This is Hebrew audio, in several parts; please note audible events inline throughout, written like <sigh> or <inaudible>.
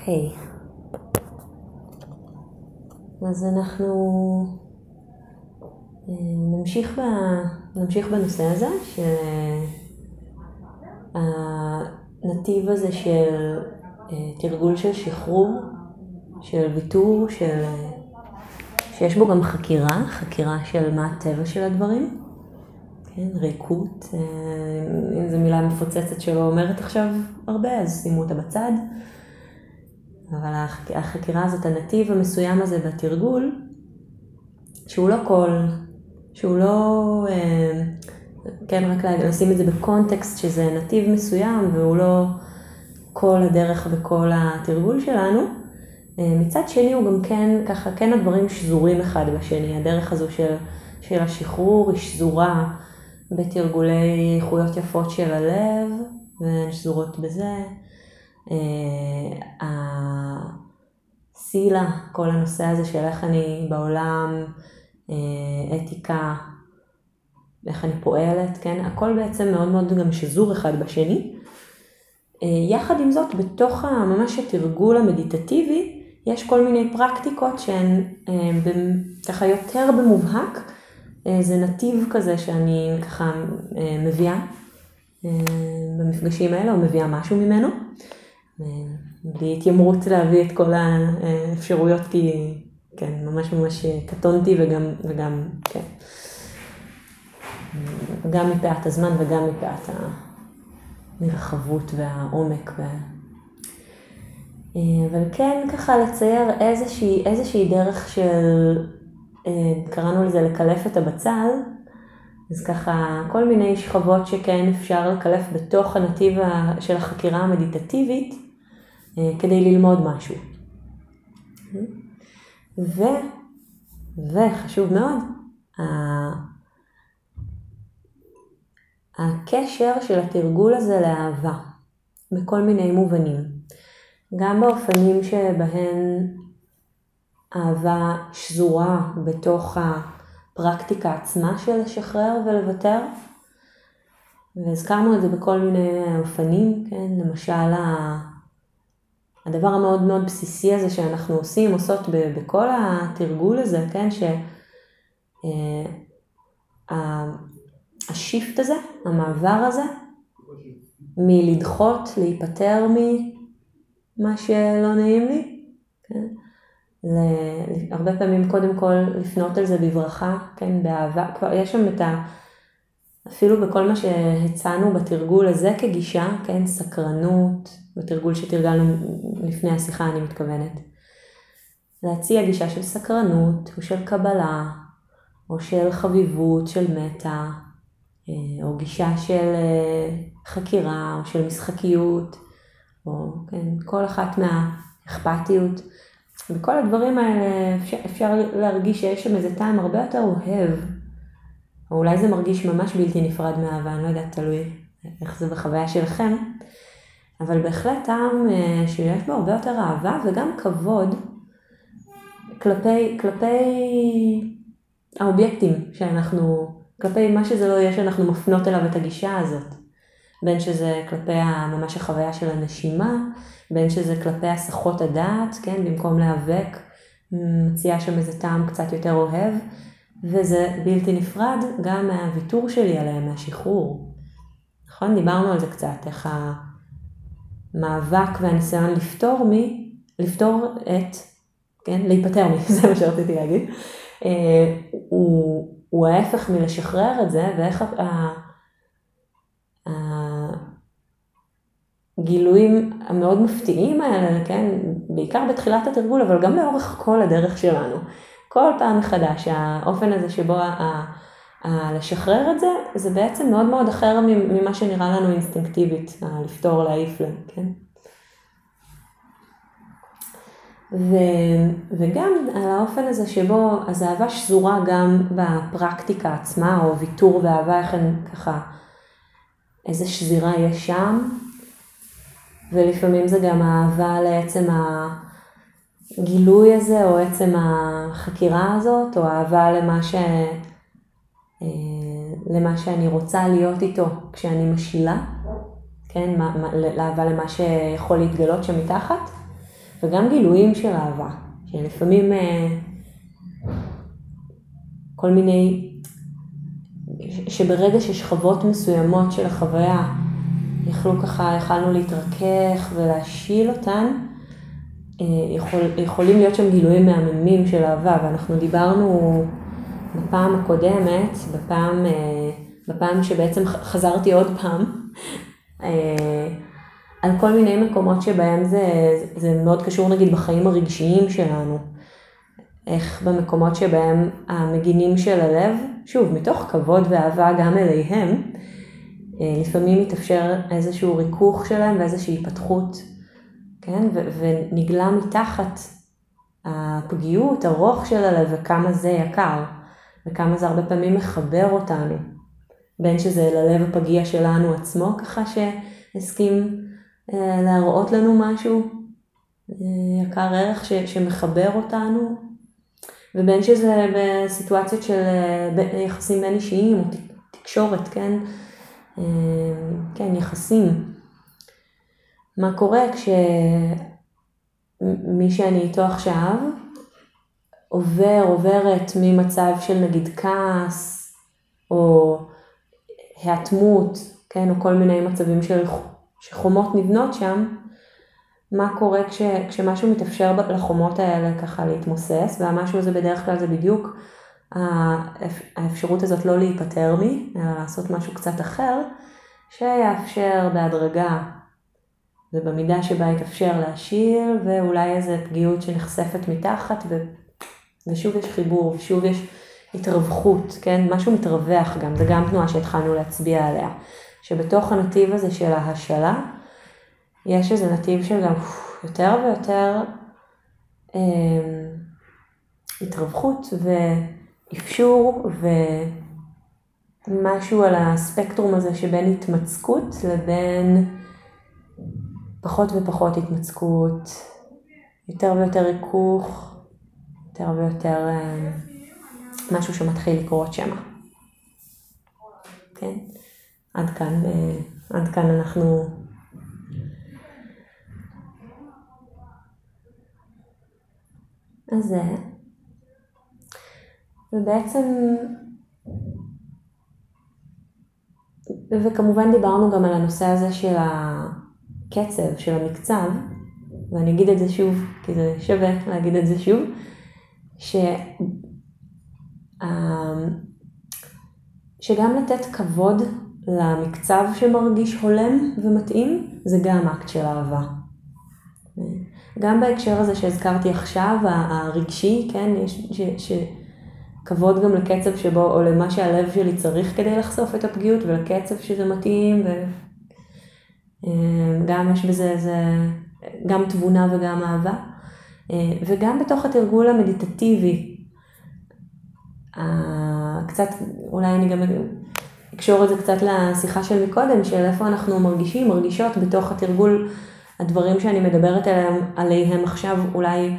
אוקיי. אז אנחנו אה, נמשיך, ב... נמשיך בנושא הזה של הנתיב הזה של אה, תרגול של שחרור, של ויתור, של... שיש בו גם חקירה, חקירה של מה הטבע של הדברים, כן, ריקות, אה, אם זו מילה מפוצצת שלא אומרת עכשיו הרבה, אז שימו אותה בצד. אבל החקירה הזאת, הנתיב המסוים הזה בתרגול, שהוא לא כל, שהוא לא, אה, כן, רק לשים את זה בקונטקסט שזה נתיב מסוים והוא לא כל הדרך וכל התרגול שלנו. אה, מצד שני הוא גם כן, ככה, כן הדברים שזורים אחד בשני, הדרך הזו של, של השחרור היא שזורה בתרגולי איכויות יפות של הלב, והן שזורות בזה. הסילה, אה, כל הנושא הזה של איך אני בעולם, אה, אתיקה, איך אני פועלת, כן? הכל בעצם מאוד מאוד גם שזור אחד בשני. אה, יחד עם זאת, בתוך ממש התרגול המדיטטיבי, יש כל מיני פרקטיקות שהן ככה יותר במובהק. זה נתיב כזה שאני ככה מביאה במפגשים האלה, או מביאה משהו ממנו. בלי התיימרות להביא את כל האפשרויות, כי כן, ממש ממש קטונתי וגם, וגם, כן. גם מפאת הזמן וגם מפאת המרחבות והעומק. ו... אבל כן ככה לצייר איזושהי, איזושהי דרך של, קראנו לזה לקלף את הבצל, אז ככה כל מיני שכבות שכן אפשר לקלף בתוך הנתיב של החקירה המדיטטיבית, אה, כדי ללמוד משהו. ו, וחשוב מאוד, הקשר של התרגול הזה לאהבה, בכל מיני מובנים. גם באופנים שבהן אהבה שזורה בתוך הפרקטיקה עצמה של לשחרר ולוותר, והזכרנו את זה בכל מיני אופנים, כן? למשל הדבר המאוד מאוד בסיסי הזה שאנחנו עושים, עושות בכל התרגול הזה, כן, שהשיפט אה, הזה, המעבר הזה, מלדחות, להיפטר ממה שלא נעים לי, כן, הרבה פעמים קודם כל לפנות על זה בברכה, כן, באהבה, כבר יש שם את ה... אפילו בכל מה שהצענו בתרגול הזה כגישה, כן, סקרנות, בתרגול שתרגלנו לפני השיחה אני מתכוונת. להציע גישה של סקרנות, או של קבלה, או של חביבות, של מטה, אה, או גישה של אה, חקירה, או של משחקיות, או כן, כל אחת מהאכפתיות. וכל הדברים האלה אפשר, אפשר להרגיש שיש שם איזה טעם הרבה יותר אוהב, או אולי זה מרגיש ממש בלתי נפרד מאהבה, אני לא יודעת, תלוי איך זה בחוויה שלכם. אבל בהחלט טעם אה, שיש בו הרבה יותר אהבה וגם כבוד כלפי, כלפי האובייקטים שאנחנו, כלפי מה שזה לא יהיה שאנחנו מפנות אליו את הגישה הזאת. בין שזה כלפי ממש החוויה של הנשימה, בין שזה כלפי הסחות הדעת, כן, במקום להיאבק, מציעה שם איזה טעם קצת יותר אוהב, וזה בלתי נפרד גם מהוויתור שלי עליהם, מהשחרור. נכון? דיברנו על זה קצת, איך ה... המאבק והניסיון לפתור מי, לפתור את, כן, להיפטר מי, <laughs> זה מה שרציתי להגיד, אה, הוא, הוא ההפך מלשחרר את זה, ואיך הגילויים המאוד מפתיעים האלה, כן, בעיקר בתחילת התרגול, אבל גם לאורך כל הדרך שלנו. כל פעם מחדש, האופן הזה שבו ה... לשחרר את זה, זה בעצם מאוד מאוד אחר ממה שנראה לנו אינסטינקטיבית, לפתור, להעיף כן? ו, וגם על האופן הזה שבו, אז אהבה שזורה גם בפרקטיקה עצמה, או ויתור ואהבה, איך הן ככה, איזה שזירה יש שם, ולפעמים זה גם אהבה לעצם הגילוי הזה, או עצם החקירה הזאת, או אהבה למה ש... אה, למה שאני רוצה להיות איתו כשאני משילה, כן, לאהבה למה שיכול להתגלות שם מתחת, וגם גילויים של אהבה, שלפעמים אה, כל מיני, שברגע ששכבות מסוימות של החוויה יכלו ככה, יכלנו להתרכך ולהשיל אותן, יכול, יכולים להיות שם גילויים מהממים של אהבה, ואנחנו דיברנו בפעם הקודמת, בפעם, אה, בפעם שבעצם חזרתי עוד פעם, אה, על כל מיני מקומות שבהם זה, זה מאוד קשור נגיד בחיים הרגשיים שלנו. איך במקומות שבהם המגינים של הלב, שוב, מתוך כבוד ואהבה גם אליהם, לפעמים מתאפשר איזשהו ריכוך שלהם ואיזושהי התפתחות, כן? ונגלה מתחת הפגיעות, הרוך של הלב וכמה זה יקר. וכמה זה הרבה פעמים מחבר אותנו. בין שזה ללב הפגיע שלנו עצמו, ככה שהסכים אה, להראות לנו משהו אה, יקר ערך ש, שמחבר אותנו, ובין שזה בסיטואציות של אה, יחסים בין אישיים או תקשורת, כן? כן, יחסים. מה קורה כשמי שאני איתו עכשיו, עובר, עוברת ממצב של נגיד כעס, או היאטמות, כן, או כל מיני מצבים של שחומות נבנות שם, מה קורה כש, כשמשהו מתאפשר לחומות האלה ככה להתמוסס, והמשהו הזה בדרך כלל זה בדיוק האפשרות הזאת לא להיפטר מי, אלא לעשות משהו קצת אחר, שיאפשר בהדרגה ובמידה שבה יתאפשר להשאיר, ואולי איזה פגיעות שנחשפת מתחת ושוב יש חיבור, ושוב יש התרווחיות, כן? משהו מתרווח גם, זה גם תנועה שהתחלנו להצביע עליה. שבתוך הנתיב הזה של ההשאלה, יש איזה נתיב של גם יותר ויותר אה, התרווחיות ואפשור ומשהו על הספקטרום הזה שבין התמצקות לבין פחות ופחות התמצקות, יותר ויותר ריכוך, יותר ויותר אה, משהו שמתחיל לקרות שם. כן? עד כאן, אה, עד כאן אנחנו... אז זה... ובעצם... וכמובן דיברנו גם על הנושא הזה של הקצב, של המקצב, ואני אגיד את זה שוב, כי זה שווה להגיד את זה שוב. ש... אמ, שגם לתת כבוד למקצב שמרגיש הולם ומתאים, זה גם אקט של אהבה. גם בהקשר הזה שהזכרתי עכשיו, הרגשי, כן, יש ש, ש, כבוד גם לקצב שבו, או למה שהלב שלי צריך כדי לחשוף את הפגיעות, ולקצב שזה מתאים, אמ, יש בזה, זה, גם תבונה וגם אהבה. אה, וגם בתוך התרגול המדיטטיבי, קצת, אולי אני גם אקשור את זה קצת לשיחה של מקודם, של איפה אנחנו מרגישים, מרגישות בתוך התרגול, הדברים שאני מדברת עליהם, עליהם עכשיו אולי,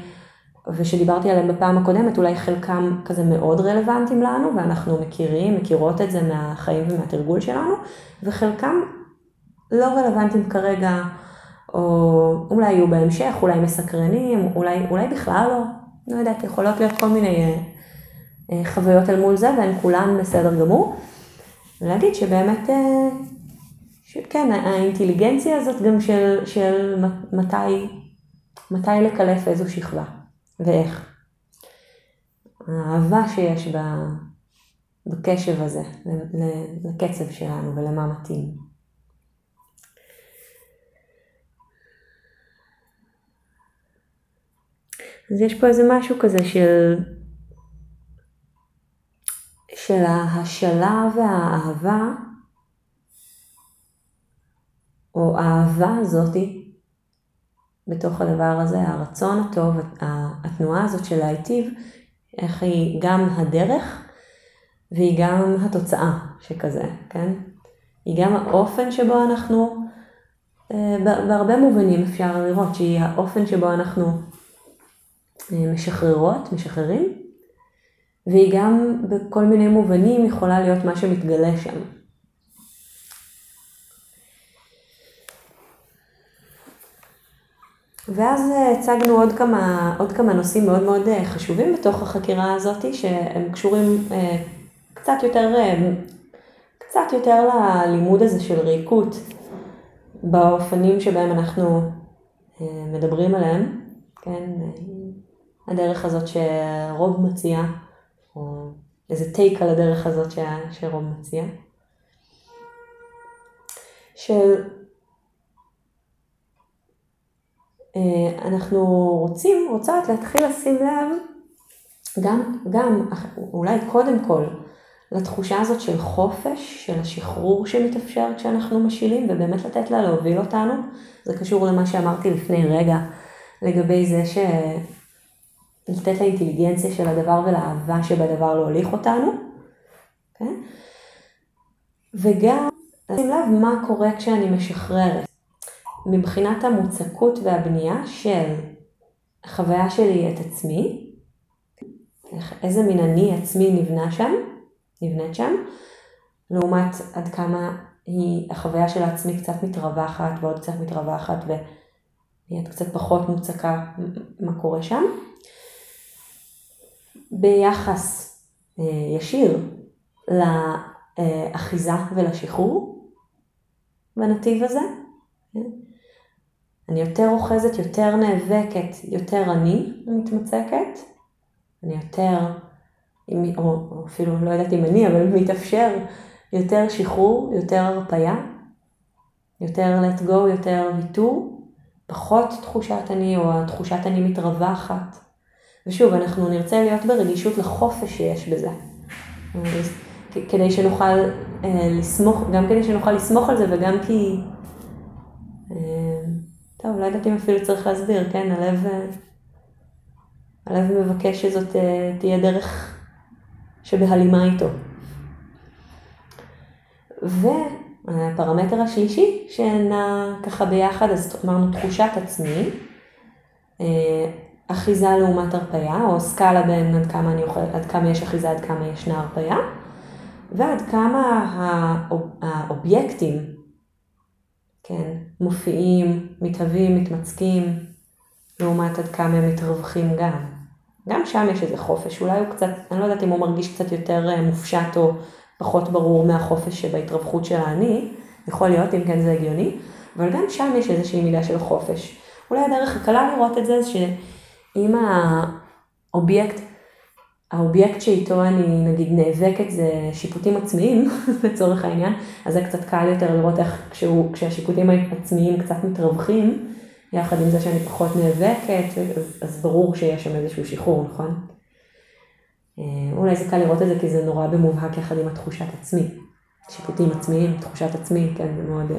ושדיברתי עליהם בפעם הקודמת, אולי חלקם כזה מאוד רלוונטיים לנו, ואנחנו מכירים, מכירות את זה מהחיים ומהתרגול שלנו, וחלקם לא רלוונטיים כרגע. או אולי יהיו בהמשך, אולי מסקרנים, אולי, אולי בכלל לא, לא יודעת, יכולות להיות כל מיני אה, אה, חוויות אל מול זה, והן כולן בסדר גמור. ולהגיד שבאמת, אה, כן, האינטליגנציה הזאת גם של, של מתי, מתי לקלף איזו שכבה, ואיך. האהבה שיש בקשב הזה, לקצב שלנו ולמה מתאים. אז יש פה איזה משהו כזה של, של ההשאלה והאהבה, או האהבה הזאתי, בתוך הדבר הזה, הרצון הטוב, התנועה הזאת של להיטיב, איך היא גם הדרך והיא גם התוצאה שכזה, כן? היא גם האופן שבו אנחנו, אה, בהרבה מובנים אפשר לראות שהיא האופן שבו אנחנו משחררות, משחררים, והיא גם בכל מיני מובנים יכולה להיות מה שמתגלה שם. ואז אה, הצגנו עוד כמה, עוד כמה נושאים מאוד מאוד אה, חשובים בתוך החקירה הזאת, שהם קשורים קצת יותר, קצת יותר ללימוד הזה של ריקות באופנים שבהם אנחנו מדברים עליהם, כן, הדרך הזאת שרוב מציע, או איזה טייק על הדרך הזאת שרוב מציע. של אה, אנחנו רוצים, רוצות להתחיל לשים לב גם, גם, אולי קודם כל, לתחושה הזאת של חופש, של השחרור שמתאפשר כשאנחנו משילים, ובאמת לתת לה להוביל אותנו. זה קשור למה שאמרתי לפני רגע, לגבי זה ש... לתת לאינטליגנציה של הדבר ולאהבה שבדבר להוליך אותנו, כן? וגם לשים לב מה קורה כשאני משחררת. מבחינת המוצקות והבנייה של החוויה שלי את עצמי, איזה מין אני עצמי נבנה שם, נבנית שם, לעומת עד כמה היא, החוויה של העצמי קצת מתרווחת ועוד קצת מתרווחת ונהיית קצת פחות מוצקה מה קורה שם. ביחס אה, ישיר לאחיזה ולשחרור בנתיב הזה. אני יותר אוחזת, יותר נאבקת, יותר אני מתמצקת, אני יותר, או אפילו לא יודעת אם אני, אבל מתאפשר יותר שחרור, יותר הרפייה, יותר let go, יותר ויתור, פחות תחושת אני או התחושת אני מתרווחת. ושוב, אנחנו נרצה להיות ברגישות לחופש שיש בזה. כדי שנוכל אה, לסמוך, גם כדי שנוכל לסמוך על זה וגם כי... אה, טוב, לא יודעת אם אפילו צריך להסביר, כן? הלב, אה, הלב מבקש שזאת אה, תהיה דרך שבהלימה איתו. והפרמטר השלישי שנע ככה ביחד, אז אמרנו תחושת עצמי. אה, אחיזה לעומת הרפייה, או סקאלה בין עד כמה, אני אוכל, עד כמה יש אחיזה, עד כמה ישנה הרפייה, ועד כמה האובייקטים, כן, מופיעים, מתהווים, מתמצקים, לעומת עד כמה הם מתרווחים גם. גם שם יש איזה חופש, אולי הוא קצת, אני לא יודעת אם הוא מרגיש קצת יותר אה, מופשט או פחות ברור מהחופש שבהתרווחות של האני, יכול להיות אם כן זה הגיוני, אבל גם שם יש איזושהי מידה של חופש. אולי הדרך הקלה לראות את זה, זה אם האובייקט, האובייקט שאיתו אני נגיד נאבקת זה שיפוטים עצמיים <laughs> לצורך העניין, אז זה קצת קל יותר לראות איך כשהוא, כשהשיפוטים העצמיים קצת מתרווחים, יחד עם זה שאני פחות נאבקת, אז, אז ברור שיש שם איזשהו שחרור, נכון? אה, אולי זה קל לראות את זה כי זה נורא במובהק יחד עם התחושת עצמי. שיפוטים עצמיים, תחושת עצמי, כן, זה מאוד...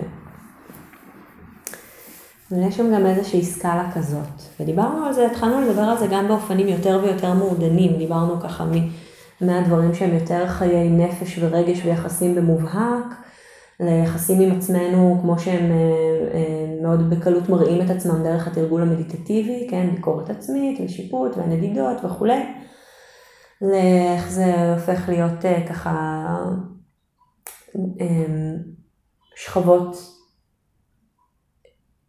אה, ויש שם גם איזושהי סקאלה כזאת. ודיברנו על זה, התחלנו לדבר על זה גם באופנים יותר ויותר מעודנים. דיברנו ככה מהדברים שהם יותר חיי נפש ורגש ויחסים במובהק, ליחסים עם עצמנו כמו שהם אה, אה, מאוד בקלות מראים את עצמם דרך התרגול המדיטטיבי, כן, ביקורת עצמית ושיפוט והנדידות וכולי. לאיך זה הופך להיות אה, ככה שכבות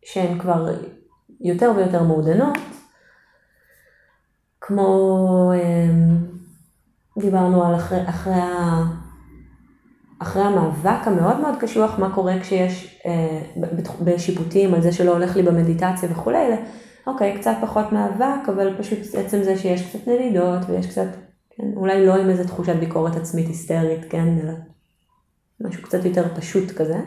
שהן כבר יותר ויותר מעודנות, כמו אמ, דיברנו על אחרי, אחרי, ה, אחרי המאבק המאוד מאוד קשוח, מה קורה כשיש אה, בשיפוטים על זה שלא הולך לי במדיטציה וכולי, אוקיי, קצת פחות מאבק, אבל פשוט עצם זה שיש קצת נדידות ויש קצת, כן, אולי לא עם איזה תחושת ביקורת עצמית היסטרית, כן, אלא משהו קצת יותר פשוט כזה.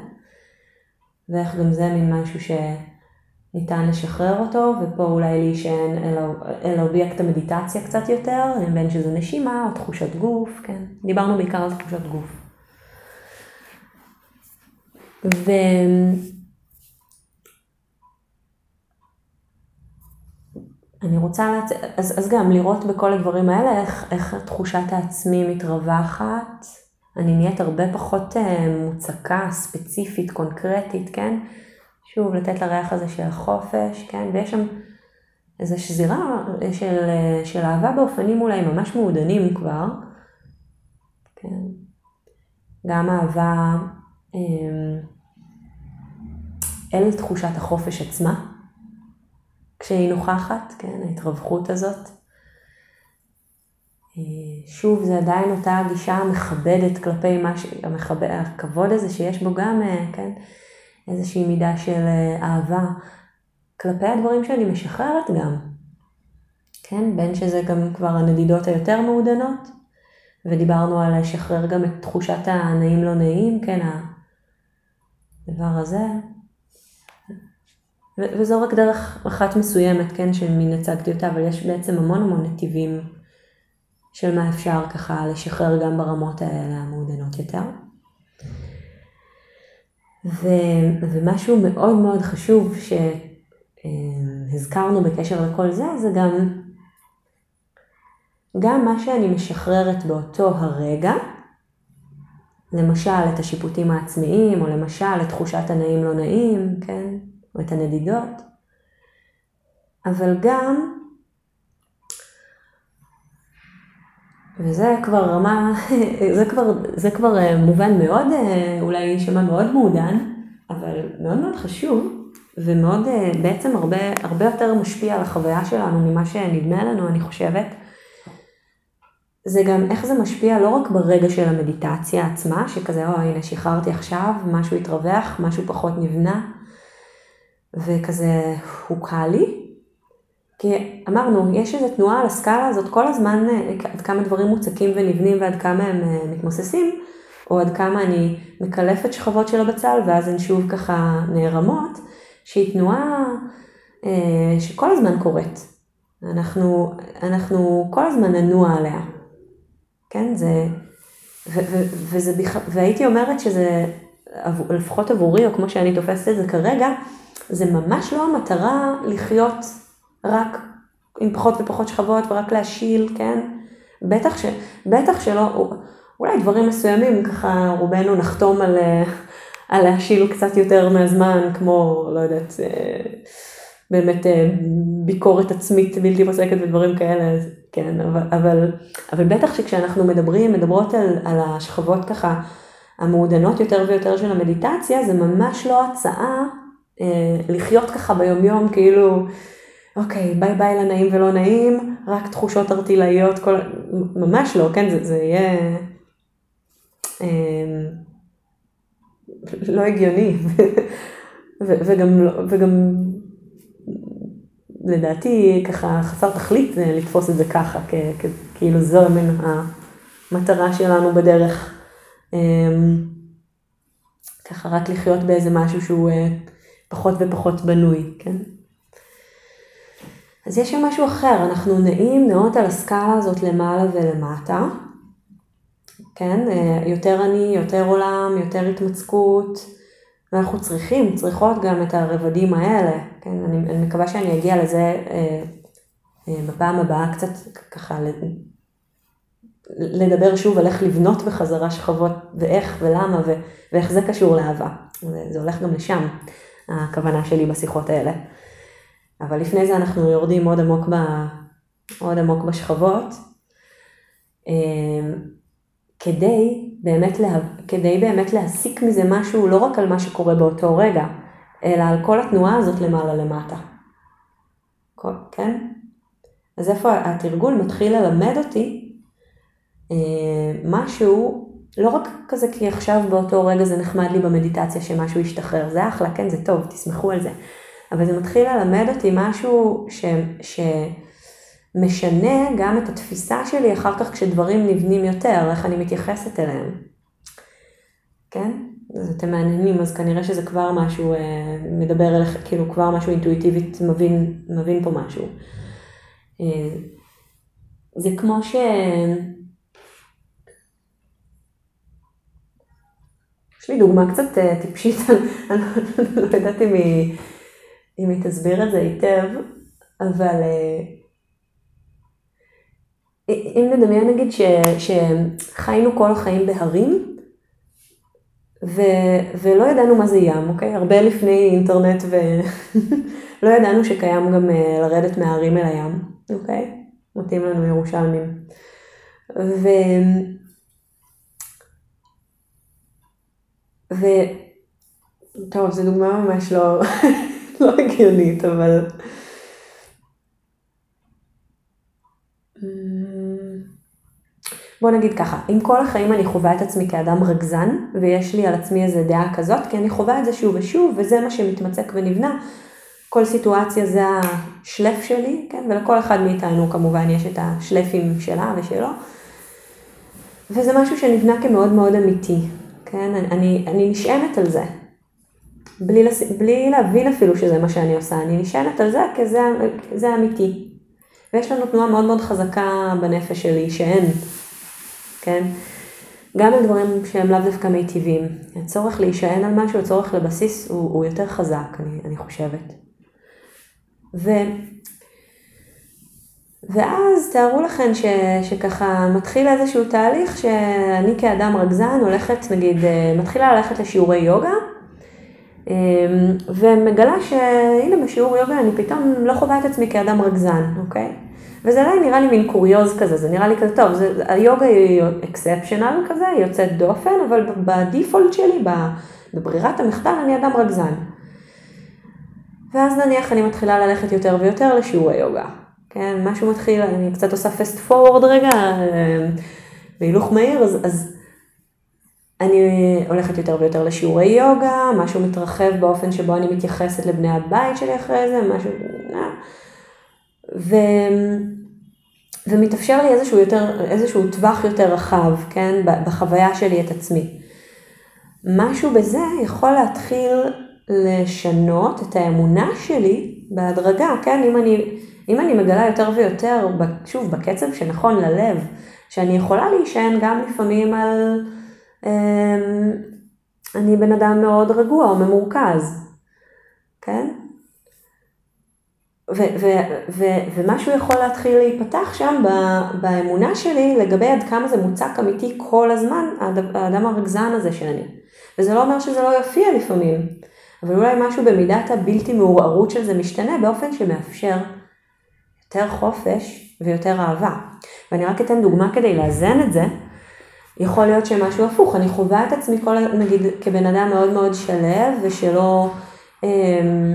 ואיך גם זה מין משהו שניתן לשחרר אותו, ופה אולי להישען אל, אובייקט המדיטציה קצת יותר, בין שזה נשימה או תחושת גוף, כן. דיברנו בעיקר על תחושת גוף. ו... אני רוצה, להצ... אז, אז גם לראות בכל הדברים האלה איך, איך תחושת העצמי מתרווחת, אני נהיית הרבה פחות אה, מוצקה, ספציפית, קונקרטית, כן? שוב, לתת לריח הזה של החופש, כן? ויש שם איזו שזירה של, אה, של אהבה באופנים אולי ממש מעודנים כבר, כן? גם אהבה אה, אל תחושת החופש עצמה, כשהיא נוכחת, כן, ההתרווחות הזאת. אה, שוב, זה עדיין אותה גישה המכבדת כלפי מה ש... המכבד, הכבוד הזה שיש בו גם, אה, כן, איזושהי מידה של אה, אהבה כלפי הדברים שאני משחררת גם. כן, בין שזה גם כבר הנדידות היותר מעודנות, ודיברנו על לשחרר גם את תחושת הנעים לא נעים, כן, הדבר הזה. וזו רק דרך אחת מסוימת, כן, שמין הצגתי אותה, אבל יש בעצם המון המון נתיבים של מה אפשר ככה לשחרר גם ברמות האלה המעודנות יותר. ו, ומשהו מאוד מאוד חשוב שהזכרנו בקשר לכל זה, זה גם, גם מה שאני משחררת באותו הרגע, למשל את השיפוטים העצמיים, או למשל את תחושת הנעים לא נעים, כן, או את הנדידות, אבל גם וזה כבר רמה, זה כבר, זה כבר אה, מובן מאוד, אה, אולי יישמע מאוד מעודן, אבל מאוד מאוד חשוב, ומאוד אה, בעצם הרבה, הרבה יותר משפיע על החוויה שלנו ממה שנדמה לנו, אני חושבת. זה גם איך זה משפיע לא רק ברגע של המדיטציה עצמה, שכזה, או הנה שחררתי עכשיו, משהו התרווח, משהו פחות נבנה, וכזה הוקע לי, כי אמרנו, יש איזו תנועה על הסקאלה הזאת כל הזמן, אה, עד כמה דברים מוצקים ונבנים ועד כמה הם אה, מתמוססים, או עד כמה אני מקלפת שכבות של הבצל ואז הן שוב ככה נערמות, שהיא תנועה אה, שכל הזמן קורית. אנחנו, אנחנו כל הזמן ננוע עליה. כן, זה, ו, ו, וזה בכלל, והייתי אומרת שזה, לפחות עבורי, או כמו שאני תופסת את זה כרגע, זה ממש לא המטרה לחיות רק עם פחות ופחות שכבות ורק להשיל, כן? בטח, ש, בטח שלא, אולי דברים מסוימים, ככה רובנו נחתום על, על להשיל קצת יותר מהזמן, כמו, לא יודעת, אה, באמת אה, ביקורת עצמית בלתי פוסקת ודברים כאלה, כן, אבל, אבל, אבל בטח שכשאנחנו מדברים, מדברות על, על השכבות ככה המעודנות יותר ויותר של המדיטציה, זה ממש לא הצעה אה, לחיות ככה ביומיום, כאילו, אוקיי, ביי ביי לנעים ולא נעים, רק תחושות ארטילאיות, כל... ממש לא, כן, זה, זה יהיה אה, לא הגיוני, <laughs> וגם, לא, וגם לדעתי ככה חסר תכלית אה, לתפוס את זה ככה, כ- כאילו זו מן המטרה שלנו בדרך. אה, ככה רק לחיות באיזה משהו שהוא אה, פחות ופחות בנוי, כן? אז יש שם משהו אחר, אנחנו נעים נעות על הסקאלה הזאת למעלה ולמטה, כן, אה, יותר אני, יותר עולם, יותר התמצקות, ואנחנו צריכים, צריכות גם את הרבדים האלה, כן, אני, אני מקווה שאני אגיע לזה אה, אה, בפעם הבאה קצת ככה לדבר שוב על איך לבנות בחזרה שכבות ואיך ולמה ו, ואיך זה קשור לאהבה, זה, זה הולך גם לשם, הכוונה שלי בשיחות האלה. אבל לפני זה אנחנו יורדים עוד עמוק, ב, עוד עמוק בשכבות, אמ, כדי באמת, לה, כדי באמת להסיק מזה משהו לא רק על מה שקורה באותו רגע, אלא על כל התנועה הזאת למעלה למטה. כן? אז איפה התרגול מתחיל ללמד אותי אה, משהו, לא רק כזה כי עכשיו באותו רגע זה נחמד לי במדיטציה שמשהו ישתחרר, זה אחלה, כן, זה טוב, תסמכו על זה. אבל זה מתחיל ללמד אותי משהו ש, שמשנה גם את התפיסה שלי אחר כך כשדברים נבנים יותר, איך אני מתייחסת אליהם. כן? אז אתם מעניינים, אז כנראה שזה כבר משהו, אה, מדבר אליך, כאילו כבר משהו אינטואיטיבית מבין, מבין פה משהו. אה, זה כמו ש... יש לי דוגמה קצת אה, טיפשית, <laughs> אני לא יודעת אם היא... אם היא תסביר את זה היטב, אבל אה, אם נדמיין נגיד ש, שחיינו כל החיים בהרים, ו, ולא ידענו מה זה ים, אוקיי? הרבה לפני אינטרנט ולא <laughs> ידענו שקיים גם אה, לרדת מההרים אל הים, אוקיי? מתאים לנו ירושלמים. ו... ו... טוב, זו דוגמה ממש לא... <laughs> <laughs> לא הגיונית, אבל... בוא נגיד ככה, אם כל החיים אני חווה את עצמי כאדם רגזן, ויש לי על עצמי איזה דעה כזאת, כי אני חווה את זה שוב ושוב, וזה מה שמתמצק ונבנה. כל סיטואציה זה השלף שלי, כן? ולכל אחד מאיתנו כמובן יש את השלפים שלה ושלו. וזה משהו שנבנה כמאוד מאוד אמיתי, כן? אני, אני נשענת על זה. בלי, לס... בלי להבין אפילו שזה מה שאני עושה, אני נשענת על זה כי זה, זה אמיתי. ויש לנו תנועה מאוד מאוד חזקה בנפש שלי שאין, כן? גם על דברים שהם לאו דווקא מיטיבים. הצורך להישען על משהו, הצורך לבסיס הוא, הוא יותר חזק, אני, אני חושבת. ו... ואז תארו לכם ש, שככה מתחיל איזשהו תהליך שאני כאדם רגזן הולכת, נגיד, אה, מתחילה ללכת לשיעורי יוגה, ומגלה שהנה בשיעור יוגה אני פתאום לא חווה את עצמי כאדם רגזן, אוקיי? וזה אולי נראה לי מין קוריוז כזה, זה נראה לי כזה טוב, זה, היוגה היא אקספשיונל כזה, היא יוצאת דופן, אבל בדיפולט שלי, בברירת המחדל, אני אדם רגזן. ואז נניח אני מתחילה ללכת יותר ויותר לשיעורי יוגה. כן, משהו מתחיל, אני קצת עושה פסט פורוורד רגע, אה, בהילוך מהיר, אז, אז אני הולכת יותר ויותר לשיעורי יוגה, משהו מתרחב באופן שבו אני מתייחסת לבני הבית שלי אחרי זה, משהו... אה. ו... ומתאפשר לי איזשהו, יותר, איזשהו טווח יותר רחב, כן, בחוויה שלי את עצמי. משהו בזה יכול להתחיל לשנות את האמונה שלי בהדרגה, כן? אם אני, אם אני מגלה יותר ויותר, שוב, בקצב שנכון ללב, שאני יכולה להישען גם לפעמים על... אמ, אני בן אדם מאוד רגוע או ממורכז, כן? ו- ו- ו- ומשהו יכול להתחיל להיפתח שם באמונה שלי לגבי עד כמה זה מוצק אמיתי כל הזמן, האדם הרגזן הזה שאני. וזה לא אומר שזה לא יופיע לפעמים. אבל אולי משהו במידת הבלתי מעורערות של זה משתנה באופן שמאפשר יותר חופש ויותר אהבה. ואני רק אתן דוגמה כדי לאזן את זה. יכול להיות שמשהו הפוך, אני חווה את עצמי כל, נגיד, כבן אדם מאוד מאוד שלב ושלא אמ,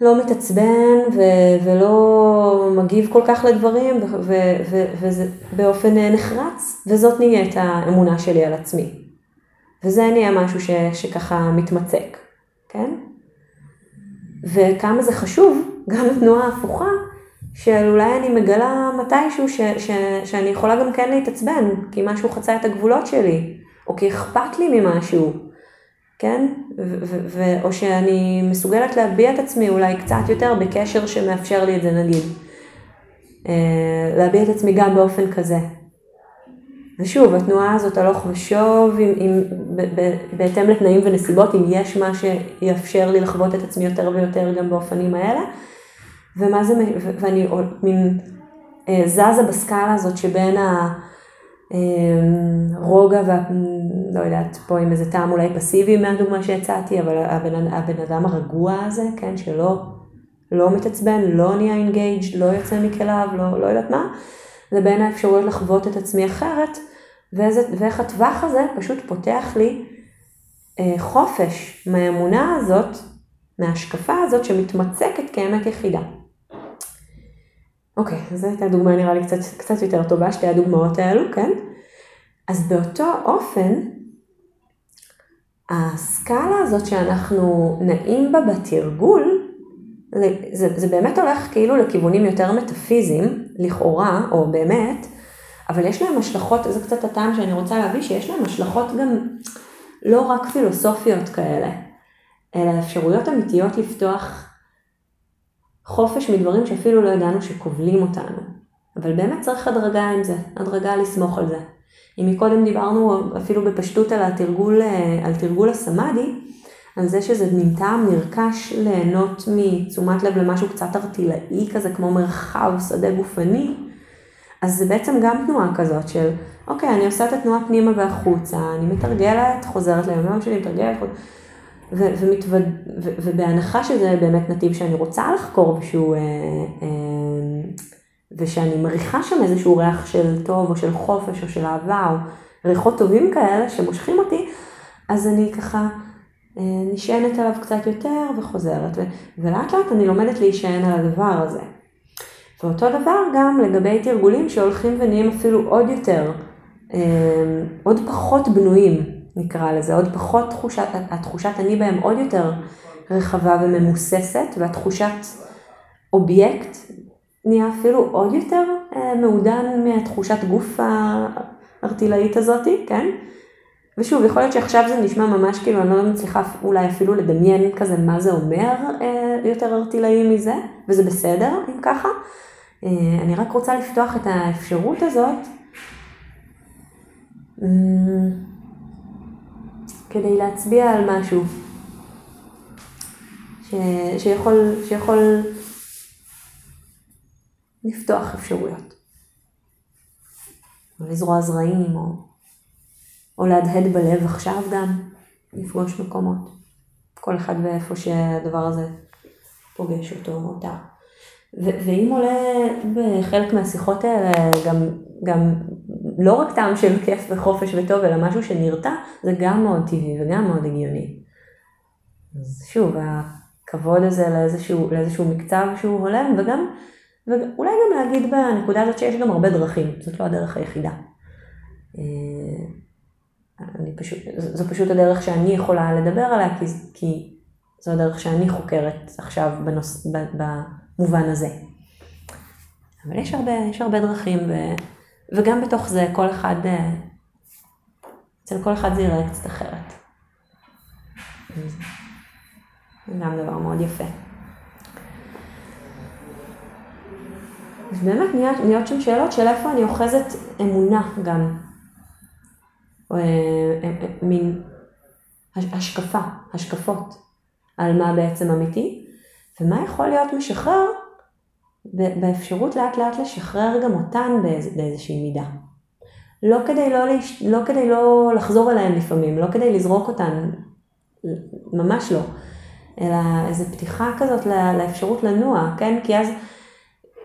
לא מתעצבן ו- ולא מגיב כל כך לדברים וזה באופן נחרץ, וזאת נהיית האמונה שלי על עצמי. וזה נהיה משהו ש- שככה מתמצק. כן? וכמה זה חשוב, גם התנועה ההפוכה, של אולי אני מגלה מתישהו ש, ש, שאני יכולה גם כן להתעצבן, כי משהו חצה את הגבולות שלי, או כי אכפת לי ממשהו, כן? ו, ו, ו, או שאני מסוגלת להביע את עצמי אולי קצת יותר בקשר שמאפשר לי את זה נגיד. אה, להביע את עצמי גם באופן כזה. ושוב, התנועה הזאת הלוך ושוב, עם, עם, ב, ב, בהתאם לתנאים ונסיבות, אם יש מה שיאפשר לי לחוות את עצמי יותר ויותר גם באופנים האלה, ומה זה, ואני מין אה, זזה בסקאלה הזאת שבין הרוגע אה, וה... לא יודעת, פה עם איזה טעם אולי פסיבי מהדוגמה שהצעתי, אבל הבן, הבן אדם הרגוע הזה, כן, שלא לא מתעצבן, לא נהיה אינגייג', לא יוצא מכליו, לא, לא יודעת מה. לבין האפשרויות לחוות את עצמי אחרת, ואיזה, ואיך הטווח הזה פשוט פותח לי אה, חופש מהאמונה הזאת, מההשקפה הזאת שמתמצקת כאמת יחידה. אוקיי, זו הייתה דוגמה נראה לי קצת, קצת יותר טובה, שתי הדוגמאות האלו, כן? אז באותו אופן, הסקאלה הזאת שאנחנו נעים בה בתרגול, זה, זה באמת הולך כאילו לכיוונים יותר מטאפיזיים, לכאורה, או באמת, אבל יש להם השלכות, זה קצת הטעם שאני רוצה להביא, שיש להם השלכות גם לא רק פילוסופיות כאלה, אלא אפשרויות אמיתיות לפתוח חופש מדברים שאפילו לא ידענו שכובלים אותנו. אבל באמת צריך הדרגה עם זה, הדרגה לסמוך על זה. אם מקודם דיברנו אפילו בפשטות על התרגול, על תרגול הסמאדי, על זה שזה מין טעם נרכש ליהנות מתשומת לב למשהו קצת ארטילאי כזה, כמו מרחב שדה גופני, אז זה בעצם גם תנועה כזאת של, אוקיי, אני עושה את התנועה פנימה והחוצה, אני מתרגלת, חוזרת ליום שלי, מתרגלת, ו- ומתווד... ו- ובהנחה שזה באמת נתיב שאני רוצה לחקור ושהוא, אה, אה, ושאני מריחה שם איזשהו ריח של טוב או של חופש או של אהבה או ריחות טובים כאלה שמושכים אותי, אז אני ככה אה, נשענת עליו קצת יותר וחוזרת, ו- ולאט לאט אני לומדת להישען על הדבר הזה. ואותו דבר גם לגבי תרגולים שהולכים ונהיים אפילו עוד יותר, אה, עוד פחות בנויים נקרא לזה, עוד פחות תחושת, התחושת אני בהם עוד יותר רחבה וממוססת והתחושת אובייקט נהיה אפילו עוד יותר אה, מעודן מתחושת גוף הארטילאית הזאתי, כן? ושוב, יכול להיות שעכשיו זה נשמע ממש כאילו אני לא מצליחה אולי אפילו לדמיין כזה מה זה אומר אה, יותר ארטילאי מזה, וזה בסדר אם ככה. אה, אני רק רוצה לפתוח את האפשרות הזאת. כדי להצביע על משהו ש, שיכול, שיכול לפתוח אפשרויות. או לזרוע זרעים, או, או להדהד בלב עכשיו גם, לפגוש מקומות. כל אחד ואיפה שהדבר הזה פוגש אותו או אותה. ואם עולה בחלק מהשיחות האלה גם, גם לא רק טעם של כיף וחופש וטוב, אלא משהו שנרתע, זה גם מאוד טבעי וגם מאוד הגיוני. אז שוב, הכבוד הזה לאיזשהו, לאיזשהו מקצב שהוא הולם, וגם, ואולי גם להגיד בנקודה הזאת שיש גם הרבה דרכים, זאת לא הדרך היחידה. אה, אני פשוט, זו פשוט הדרך שאני יכולה לדבר עליה, כי, כי זו הדרך שאני חוקרת עכשיו בנוס, במובן הזה. אבל יש הרבה, יש הרבה דרכים, ו... וגם בתוך זה כל אחד, אה, אצל כל אחד זה ייראה קצת אחרת. זה גם דבר מאוד יפה. אז באמת נהיות שם שאלות של איפה אני אוחזת אמונה גם. אה, אה, מין השקפה, השקפות על מה בעצם אמיתי, ומה יכול להיות משחרר באפשרות לאט לאט לשחרר גם אותן באיז, באיזושהי מידה. לא כדי לא, להש... לא כדי לא לחזור אליהן לפעמים, לא כדי לזרוק אותן, ממש לא, אלא איזו פתיחה כזאת לאפשרות לנוע, כן? כי אז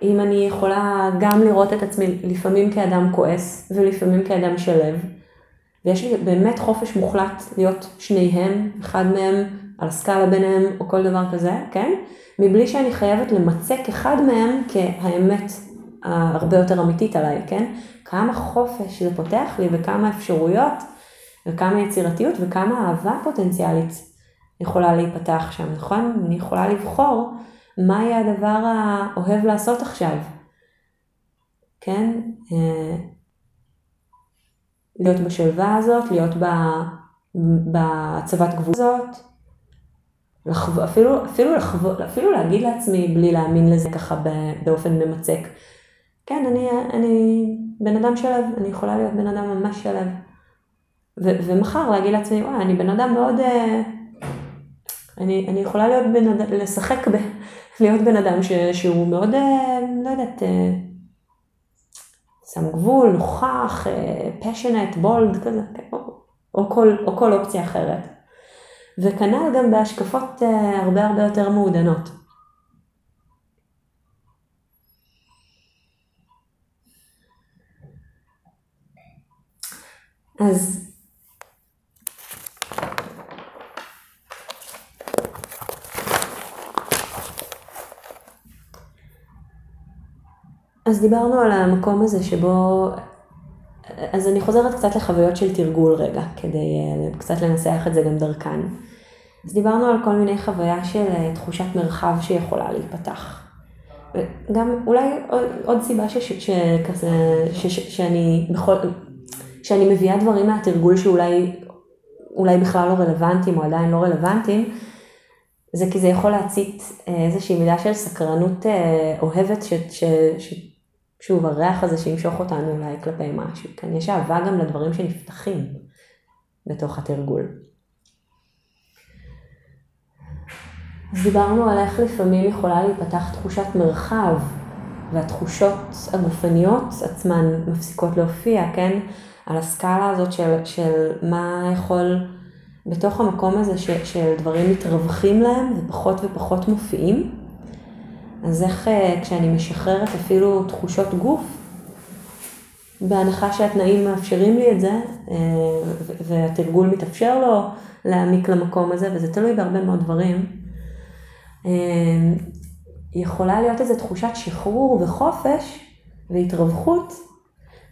אם אני יכולה גם לראות את עצמי לפעמים כאדם כועס ולפעמים כאדם שלב, ויש לי באמת חופש מוחלט להיות שניהם, אחד מהם על הסקאלה ביניהם או כל דבר כזה, כן? מבלי שאני חייבת למצק אחד מהם כהאמת הרבה יותר אמיתית עליי, כן? כמה חופש זה פותח לי וכמה אפשרויות וכמה יצירתיות וכמה אהבה פוטנציאלית יכולה להיפתח שם, נכון? אני יכולה לבחור מה יהיה הדבר האוהב לעשות עכשיו, כן? אה, להיות בשלווה הזאת, להיות בהצבת גבול הזאת, לחו... אפילו, אפילו, לחו... אפילו להגיד לעצמי בלי להאמין לזה ככה באופן ממצק. כן, אני, אני בן אדם שלב, אני יכולה להיות בן אדם ממש שלב. ו- ומחר להגיד לעצמי, וואי, אני בן אדם מאוד... אה, אני, אני יכולה להיות בן אדם, לשחק ב... <laughs> להיות בן אדם ש, שהוא מאוד, אה, לא יודעת, אה, שם גבול, נוכח, פשנט, בולד, כזה, או, או, כל, או כל אופציה אחרת. וכנ"ל גם בהשקפות אה, הרבה הרבה יותר מעודנות. אז אז דיברנו על המקום הזה שבו, אז אני חוזרת קצת לחוויות של תרגול רגע, כדי אה, קצת לנסח את זה גם דרכן. אז דיברנו על כל מיני חוויה של אה, תחושת מרחב שיכולה להיפתח. גם אולי עוד, עוד סיבה ש, ש, שכזה, ש, ש, שאני, בכל, שאני מביאה דברים מהתרגול שאולי אולי בכלל לא רלוונטיים או עדיין לא רלוונטיים, זה כי זה יכול להצית אה, איזושהי מידה של סקרנות אה, אוהבת, ש, ש, ש, שוב, הריח הזה שימשוך אותנו אולי כלפי משהו. כאן יש אהבה גם לדברים שנפתחים בתוך התרגול. אז דיברנו על איך לפעמים יכולה להיפתח תחושת מרחב, והתחושות הגופניות עצמן מפסיקות להופיע, כן? על הסקאלה הזאת של, של מה יכול בתוך המקום הזה ש, של דברים מתרווחים להם ופחות ופחות מופיעים. אז איך אה, כשאני משחררת אפילו תחושות גוף, בהנחה שהתנאים מאפשרים לי את זה, אה, והתרגול מתאפשר לו להעמיק למקום הזה, וזה תלוי בהרבה מאוד דברים, יכולה להיות איזו תחושת שחרור וחופש והתרווחות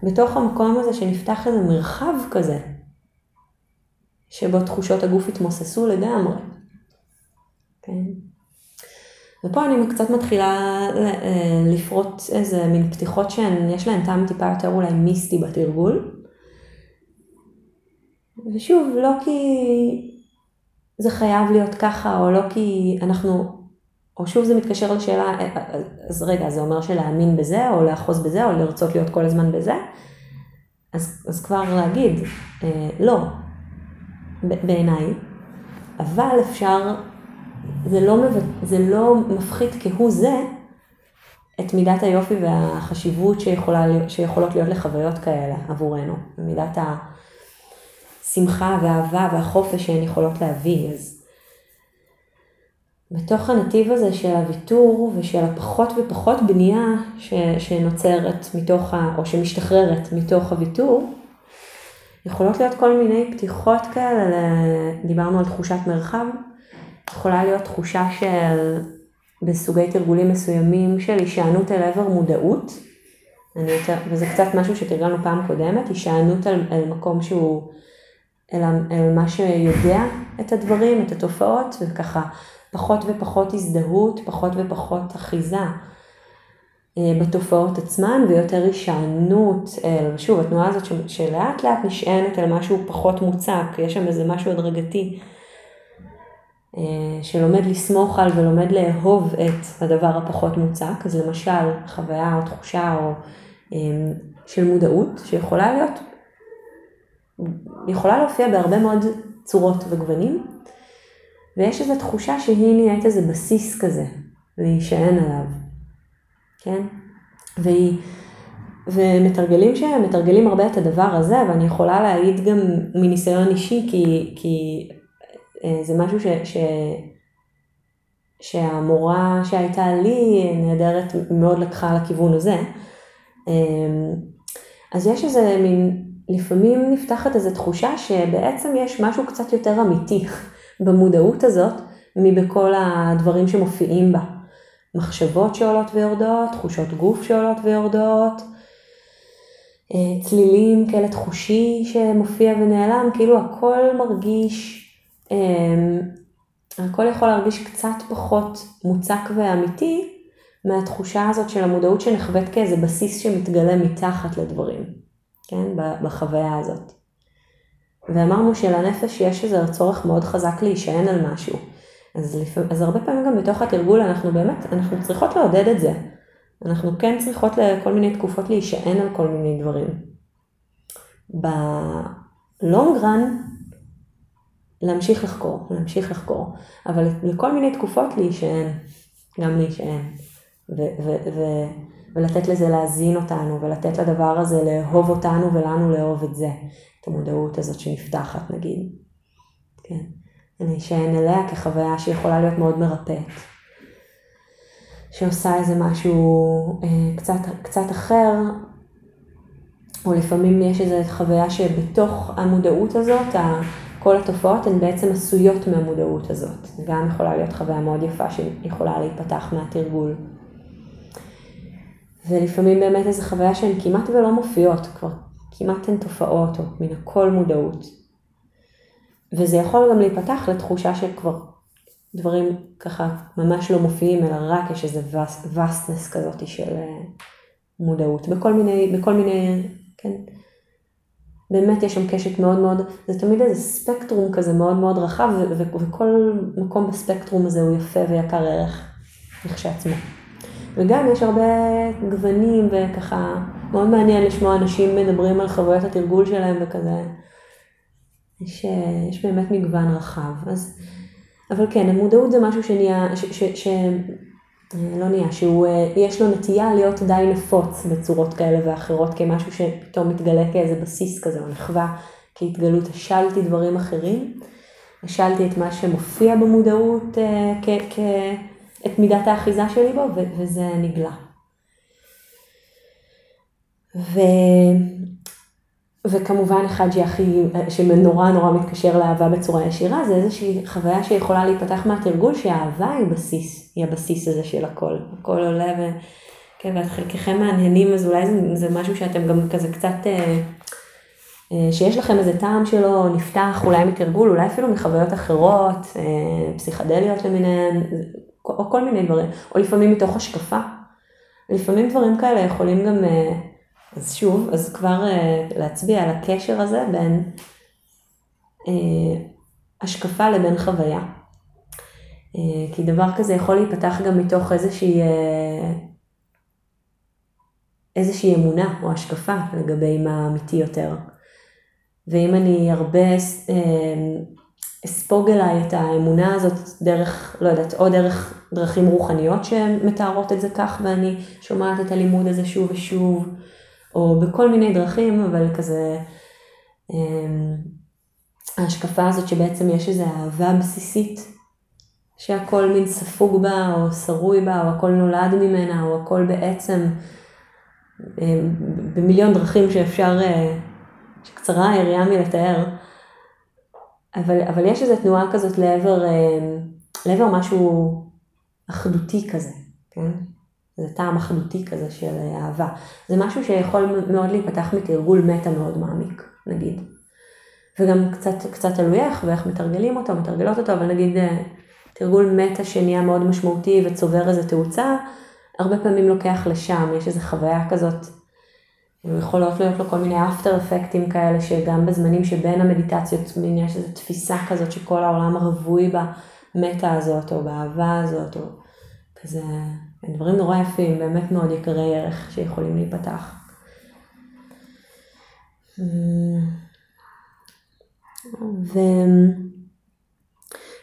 בתוך המקום הזה שנפתח איזה מרחב כזה, שבו תחושות הגוף התמוססו לגמרי. כן? ופה אני קצת מתחילה אה, לפרוט איזה מין פתיחות שיש להן טעם טיפה יותר אולי מיסטי בתרגול. ושוב, לא כי זה חייב להיות ככה, או לא כי אנחנו, או שוב זה מתקשר לשאלה, אה, אה, אז רגע, זה אומר שלהאמין בזה, או לאחוז בזה, או לרצות להיות כל הזמן בזה? אז, אז כבר להגיד, אה, לא, בעיניי, אבל אפשר, זה לא, זה לא מפחית כהוא זה את מידת היופי והחשיבות שיכולה, שיכולות להיות לחוויות כאלה עבורנו, מידת השמחה והאהבה והחופש שהן יכולות להביא. אז בתוך הנתיב הזה של הוויתור ושל הפחות ופחות בנייה ש, שנוצרת מתוך, ה, או שמשתחררת מתוך הוויתור, יכולות להיות כל מיני פתיחות כאלה, דיברנו על תחושת מרחב, יכולה להיות תחושה של, בסוגי תרגולים מסוימים של הישענות אל עבר מודעות, יותר, וזה קצת משהו שתרגלנו פעם קודמת, הישענות על, על מקום שהוא, אל, אל מה שיודע את הדברים, את התופעות, וככה פחות ופחות הזדהות, פחות ופחות אחיזה אה, בתופעות עצמן ויותר הישענות שוב, התנועה הזאת שלאט לאט נשענת על משהו פחות מוצק, יש שם איזה משהו הדרגתי, אה, שלומד לסמוך על ולומד לאהוב את הדבר הפחות מוצק, אז למשל חוויה או תחושה או אה, של מודעות, שיכולה להיות, יכולה להופיע בהרבה מאוד צורות וגוונים, ויש איזו תחושה שהיא נהיית איזה בסיס כזה, להישען עליו, כן? והיא, ומתרגלים שהם מתרגלים הרבה את הדבר הזה, ואני יכולה להעיד גם מניסיון אישי, כי, כי אה, זה משהו ש, ש, שהמורה שהייתה לי נהדרת מאוד לקחה לכיוון הזה. אה, אז יש איזה מין, לפעמים נפתחת איזו תחושה שבעצם יש משהו קצת יותר אמיתי במודעות הזאת מבכל הדברים שמופיעים בה. מחשבות שעולות ויורדות, תחושות גוף שעולות ויורדות, אה, צלילים, כלא תחושי שמופיע ונעלם, כאילו הכל מרגיש, אה, הכל יכול להרגיש קצת פחות מוצק ואמיתי מהתחושה הזאת של המודעות שנחווית כאיזה בסיס שמתגלה מתחת לדברים, כן, בחוויה הזאת. ואמרנו שלנפש יש איזה צורך מאוד חזק להישען על משהו. אז, לפעמים, אז הרבה פעמים גם בתוך התרגול אנחנו באמת, אנחנו צריכות לעודד את זה. אנחנו כן צריכות לכל מיני תקופות להישען על כל מיני דברים. בלונג רן, להמשיך לחקור, להמשיך לחקור, אבל לכל מיני תקופות להישען, גם להישען, ו- ו- ו- ולתת לזה להזין אותנו, ולתת לדבר הזה לאהוב אותנו ולנו לאהוב את זה, המודעות הזאת שנפתחת נגיד. כן. אני אשען אליה כחוויה שיכולה להיות מאוד מרפאת. שעושה איזה משהו אה, קצת, קצת אחר, או לפעמים יש איזו חוויה שבתוך המודעות הזאת, כל התופעות הן בעצם עשויות מהמודעות הזאת. גם יכולה להיות חוויה מאוד יפה שיכולה להיפתח מהתרגול. ולפעמים באמת איזו חוויה שהן כמעט ולא מופיעות, כבר כמעט הן תופעות, או מן הכל מודעות. וזה יכול גם להיפתח לתחושה שכבר דברים ככה ממש לא מופיעים, אלא רק יש איזה vastness כזאת של אה, מודעות. בכל מיני, בכל מיני, כן, באמת יש שם קשת מאוד מאוד, זה תמיד איזה ספקטרום כזה מאוד מאוד רחב, וכל מקום בספקטרום הזה הוא יפה ויקר ערך לכשעצמו. וגם יש הרבה גוונים וככה, מאוד מעניין לשמוע אנשים מדברים על חוויות התרגול שלהם וכזה. יש, יש באמת מגוון רחב. אז, אבל כן, המודעות זה משהו שנהיה, ש, ש, ש, לא נהיה, שיש לו נטייה להיות די נפוץ בצורות כאלה ואחרות, כמשהו שפתאום מתגלה כאיזה בסיס כזה, או נחווה כהתגלות, השלתי דברים אחרים, השלתי את מה שמופיע במודעות אה, כ, כ, את מידת האחיזה שלי בו, וזה נגלה. ו... וכמובן אחד שהכי, שנורא נורא מתקשר לאהבה בצורה ישירה, זה איזושהי חוויה שיכולה להיפתח מהתרגול, שהאהבה היא בסיס, היא הבסיס הזה של הכל. הכל עולה ו... כן, ואת חלקכם מהנהנים, אז אולי זה, זה משהו שאתם גם כזה קצת, אה, אה, שיש לכם איזה טעם שלו נפתח, אולי מתרגול, אולי אפילו מחוויות אחרות, אה, פסיכדליות למיניהן, או כל מיני דברים, או לפעמים מתוך השקפה. לפעמים דברים כאלה יכולים גם... אה, אז שוב, אז כבר uh, להצביע על הקשר הזה בין uh, השקפה לבין חוויה. Uh, כי דבר כזה יכול להיפתח גם מתוך איזושהי, uh, איזושהי אמונה או השקפה לגבי מה אמיתי יותר. ואם אני הרבה uh, אספוג אליי את האמונה הזאת דרך, לא יודעת, או דרך דרכים רוחניות שמתארות את זה כך ואני שומעת את הלימוד הזה שוב ושוב, או בכל מיני דרכים, אבל כזה, אמ, ההשקפה הזאת שבעצם יש איזו אהבה בסיסית, שהכל מין ספוג בה, או שרוי בה, או הכל נולד ממנה, או הכל בעצם אמ, במיליון דרכים שאפשר, אה, שקצרה היריעה מלתאר. אבל, אבל יש איזו תנועה כזאת לעבר, אמ, לעבר משהו אחדותי כזה, כן? זה טעם אחדותי כזה של אהבה. זה משהו שיכול מאוד להיפתח מתרגול מטה מאוד מעמיק, נגיד. וגם קצת, קצת תלוי איך ואיך מתרגלים אותו, מתרגלות אותו, אבל נגיד אה, תרגול מטה שנהיה מאוד משמעותי וצובר איזה תאוצה, הרבה פעמים לוקח לשם, יש איזו חוויה כזאת. יכולות להיות לו כל מיני אפטר אפקטים כאלה, שגם בזמנים שבין המדיטציות יש איזו תפיסה כזאת שכל העולם רווי במטה הזאת, או באהבה הזאת, או כזה דברים נורא יפים, באמת מאוד יקרי ערך שיכולים להיפתח. ו...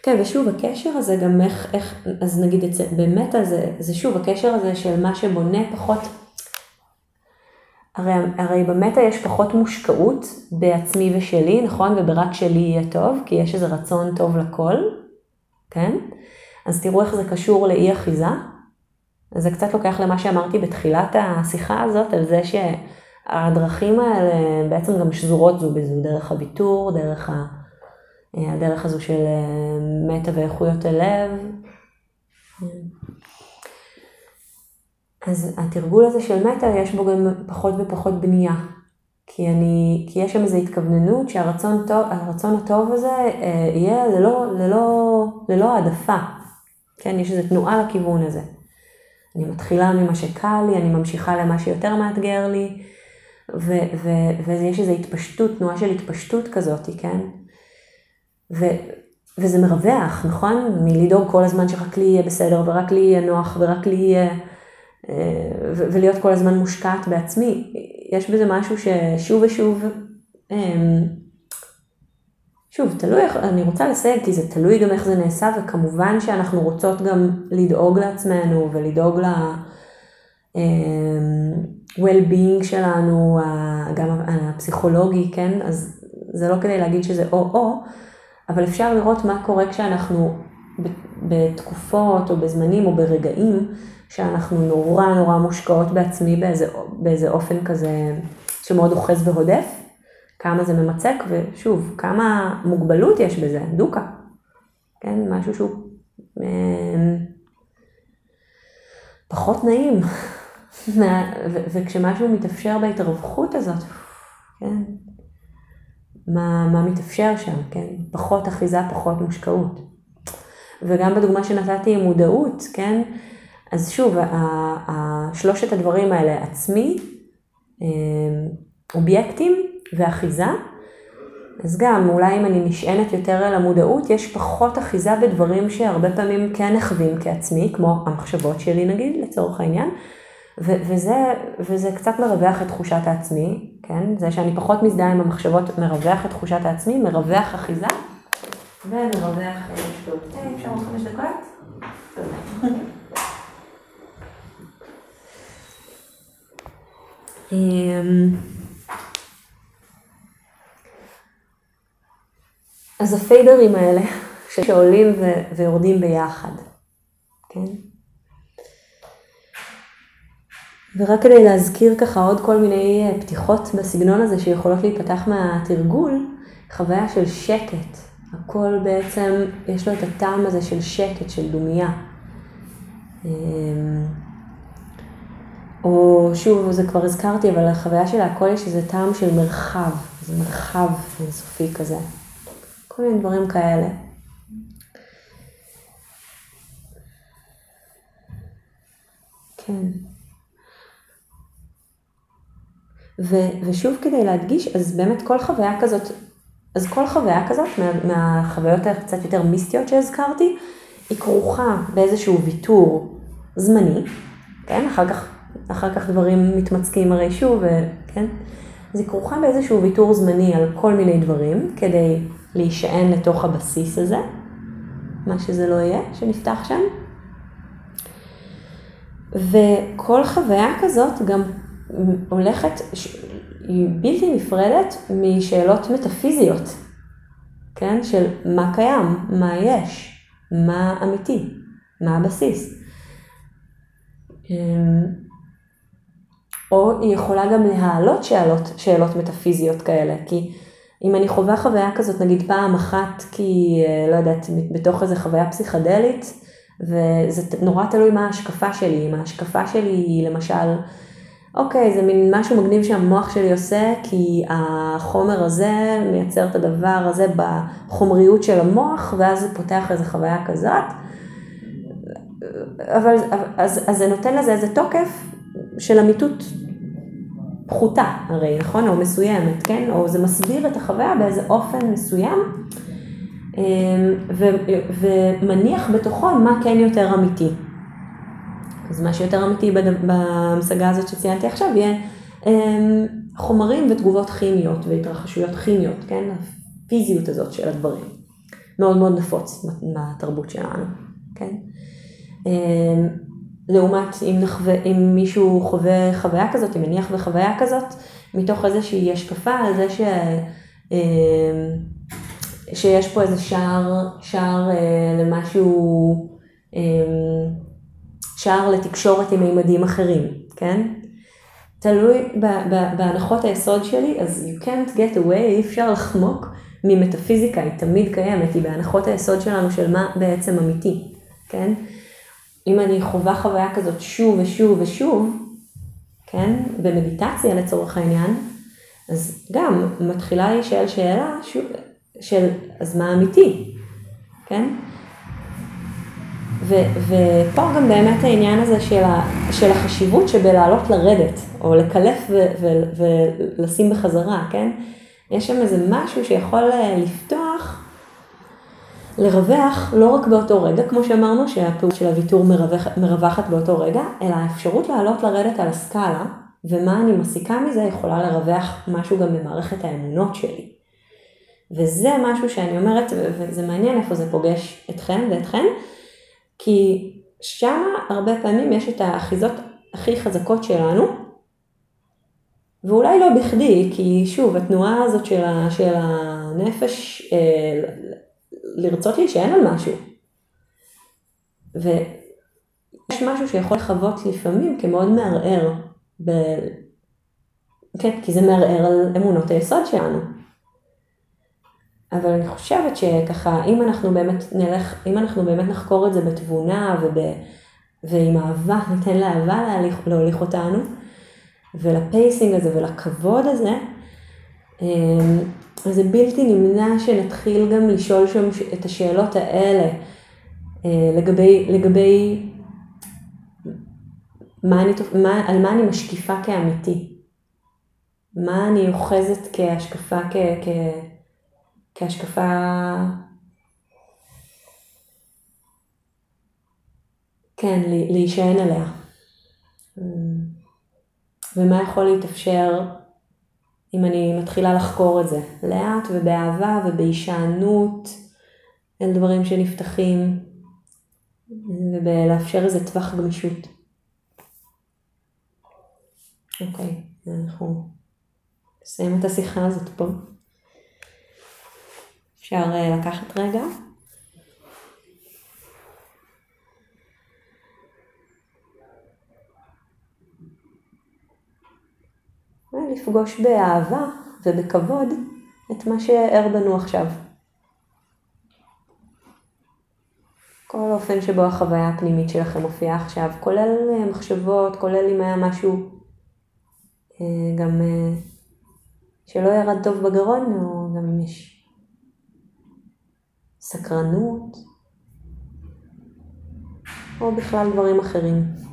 כן, ושוב, הקשר הזה גם איך, איך אז נגיד, את זה, באמת זה, זה שוב, הקשר הזה של מה שבונה פחות, הרי, הרי במטה יש פחות מושקעות בעצמי ושלי, נכון? וברק שלי יהיה טוב, כי יש איזה רצון טוב לכל, כן? אז תראו איך זה קשור לאי אחיזה. זה קצת לוקח למה שאמרתי בתחילת השיחה הזאת, על זה שהדרכים האלה בעצם גם שזורות זו בזו, דרך הוויתור, דרך הדרך הזו של אה, מטה ואיכויות הלב. אז התרגול הזה של מטה, יש בו גם פחות ופחות בנייה. כי, אני, כי יש שם איזו התכווננות שהרצון טוב, הטוב הזה אה, יהיה ללא, ללא, ללא העדפה. כן, יש איזו תנועה לכיוון הזה. אני מתחילה ממה שקל לי, אני ממשיכה למה שיותר מאתגר לי, ו- ו- ויש איזו התפשטות, תנועה של התפשטות כזאת, כן? ו- וזה מרווח, נכון? מלדאוג כל הזמן שרק לי יהיה בסדר, ורק לי יהיה נוח, ורק לי יהיה... אה, ולהיות כל הזמן מושקעת בעצמי. יש בזה משהו ששוב ושוב אמ, שוב, תלוי איך, אני רוצה לסייג כי זה תלוי גם איך זה נעשה, וכמובן שאנחנו רוצות גם לדאוג לעצמנו ולדאוג ל-well-being אמ, שלנו, גם הפסיכולוגי, כן? אז זה לא כדי להגיד שזה או-או, אבל אפשר לראות מה קורה כשאנחנו בתקופות או בזמנים או ברגעים שאנחנו נורא נורא מושקעות בעצמי באיזה, באיזה אופן כזה שמאוד אוחז והודף. כמה זה ממצק, ושוב, כמה מוגבלות יש בזה, דוקה. כן, משהו שהוא אה, פחות נעים. <laughs> וכשמשהו מתאפשר בהתרווחות הזאת, כן, מה, מה מתאפשר שם, כן, פחות אחיזה, פחות מושקעות. וגם בדוגמה שנתתי עם מודעות, כן, אז שוב, שלושת הדברים האלה, עצמי, אה, אובייקטים ואחיזה. אז גם, אולי אם אני נשענת יותר על המודעות, יש פחות אחיזה בדברים שהרבה פעמים כן נחווים כעצמי, כמו המחשבות שלי נגיד, לצורך העניין. ו- וזה, וזה קצת מרווח את תחושת העצמי, כן? זה שאני פחות מזדהה עם המחשבות מרווח את תחושת העצמי, מרווח אחיזה ומרווח השפעות. אה, אפשר עוד חמש דקות? <laughs> אמ, אז הפיידרים האלה שעולים ו- ויורדים ביחד, כן? ורק כדי להזכיר ככה עוד כל מיני אה, פתיחות בסגנון הזה שיכולות להיפתח מהתרגול, חוויה של שקט. הכל בעצם, יש לו את הטעם הזה של שקט, של דומייה. אמ, או שוב, זה כבר הזכרתי, אבל החוויה של הכל יש איזה טעם של מרחב, זה מרחב אינסופי כזה. כל מיני דברים כאלה. כן. ו, ושוב כדי להדגיש, אז באמת כל חוויה כזאת, אז כל חוויה כזאת מה, מהחוויות הקצת יותר מיסטיות שהזכרתי, היא כרוכה באיזשהו ויתור זמני, כן? אחר כך, אחר כך דברים מתמצקים הרי שוב, כן? אז היא כרוכה באיזשהו ויתור זמני על כל מיני דברים, כדי להישען לתוך הבסיס הזה, מה שזה לא יהיה, שנפתח שם. וכל חוויה כזאת גם הולכת, היא בלתי נפרדת משאלות מטאפיזיות, כן? של מה קיים, מה יש, מה אמיתי, מה הבסיס. אמ, או היא יכולה גם להעלות שאלות, שאלות מטאפיזיות כאלה, כי אם אני חווה חוויה כזאת נגיד פעם אחת כי, אה, לא יודעת, בתוך איזה חוויה פסיכדלית, וזה נורא תלוי מה ההשקפה שלי, אם ההשקפה שלי היא למשל, אוקיי, זה מין משהו מגניב שהמוח שלי עושה, כי החומר הזה מייצר את הדבר הזה בחומריות של המוח, ואז זה פותח איזה חוויה כזאת. אבל אז, אז זה נותן לזה איזה תוקף של אמיתות פחותה הרי, נכון? או מסוימת, כן? או זה מסביר את החוויה באיזה אופן מסוים, אמ, ו- ומניח בתוכו מה כן יותר אמיתי. אז מה שיותר אמיתי בהמשגה הזאת שציינתי עכשיו יהיה אמ, חומרים ותגובות כימיות והתרחשויות כימיות, כן? הפיזיות הזאת של הדברים. מאוד מאוד נפוץ מהתרבות שלנו, כן? לעומת אם, נחווה, אם מישהו חווה חוויה כזאת, אם מניח בחוויה כזאת, מתוך איזושהי השקפה על זה ש, אמ, שיש פה איזה שער, שער אה, למשהו, אמ, שער לתקשורת עם מימדים אחרים, כן? תלוי בהנחות היסוד שלי, אז you can't get away, אי אפשר לחמוק ממטאפיזיקה, היא תמיד קיימת, היא בהנחות היסוד שלנו של מה בעצם אמיתי, כן? אם אני חווה חוויה כזאת שוב ושוב ושוב, כן, במדיטציה לצורך העניין, אז גם מתחילה להישאל שאלה שוב, של אז מה אמיתי, כן? ו, ופה גם באמת העניין הזה של, ה, של החשיבות שבלעלות לרדת, או לקלף ו, ו, ולשים בחזרה, כן? יש שם איזה משהו שיכול אה, לפתוח לרווח לא רק באותו רגע, כמו שאמרנו, שהפעולה של הוויתור מרווח, מרווחת באותו רגע, אלא האפשרות לעלות לרדת על הסקאלה, ומה אני מסיקה מזה יכולה לרווח משהו גם במערכת האמונות שלי. וזה משהו שאני אומרת, וזה מעניין איפה זה פוגש אתכם ואתכן, כי שם הרבה פעמים יש את האחיזות הכי חזקות שלנו, ואולי לא בכדי, כי שוב, התנועה הזאת של, ה, של הנפש אה, לרצות להישען על משהו. ויש משהו שיכול לחוות לפעמים כמאוד מערער, ב... כן, כי זה מערער על אמונות היסוד שלנו. אבל אני חושבת שככה, אם אנחנו באמת נלך, אם אנחנו באמת נחקור את זה בתבונה וב, ועם אהבה, ניתן לאהבה להוליך, להוליך אותנו, ולפייסינג הזה ולכבוד הזה, אמ, אז זה בלתי נמנע שנתחיל גם לשאול שם את השאלות האלה אה, לגבי, לגבי מה אני, מה, על מה אני משקיפה כאמיתי, מה אני אוחזת כהשקפה, כ, כ, כהשקפה כן, להישען עליה. ומה יכול להתאפשר אם אני מתחילה לחקור את זה, לאט ובאהבה ובהישענות אל דברים שנפתחים ובלאפשר איזה טווח גמישות. אוקיי, אנחנו נסיים את השיחה הזאת פה. אפשר אה, לקחת רגע. ולפגוש באהבה ובכבוד את מה שער בנו עכשיו. כל האופן שבו החוויה הפנימית שלכם מופיעה עכשיו, כולל אה, מחשבות, כולל אם היה משהו אה, גם אה, שלא ירד טוב בגרון, או גם אם יש סקרנות, או בכלל דברים אחרים.